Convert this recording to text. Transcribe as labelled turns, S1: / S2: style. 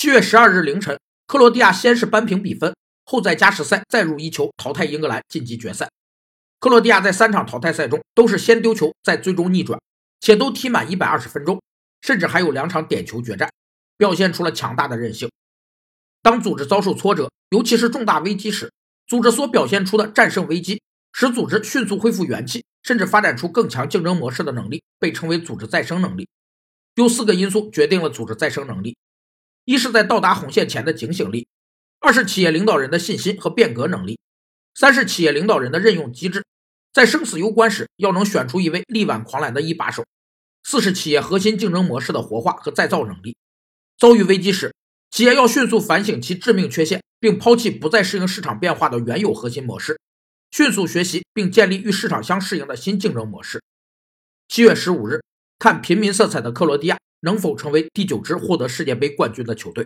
S1: 七月十二日凌晨，克罗地亚先是扳平比分，后在加时赛再入一球淘汰英格兰晋级决赛。克罗地亚在三场淘汰赛中都是先丢球，再最终逆转，且都踢满一百二十分钟，甚至还有两场点球决战，表现出了强大的韧性。当组织遭受挫折，尤其是重大危机时，组织所表现出的战胜危机，使组织迅速恢复元气，甚至发展出更强竞争模式的能力，被称为组织再生能力。有四个因素决定了组织再生能力：一是在到达红线前的警醒力；二是企业领导人的信心和变革能力；三是企业领导人的任用机制，在生死攸关时要能选出一位力挽狂澜的一把手；四是企业核心竞争模式的活化和再造能力。遭遇危机时，企业要迅速反省其致命缺陷，并抛弃不再适应市场变化的原有核心模式，迅速学习并建立与市场相适应的新竞争模式。七月十五日，看平民色彩的克罗地亚能否成为第九支获得世界杯冠军的球队。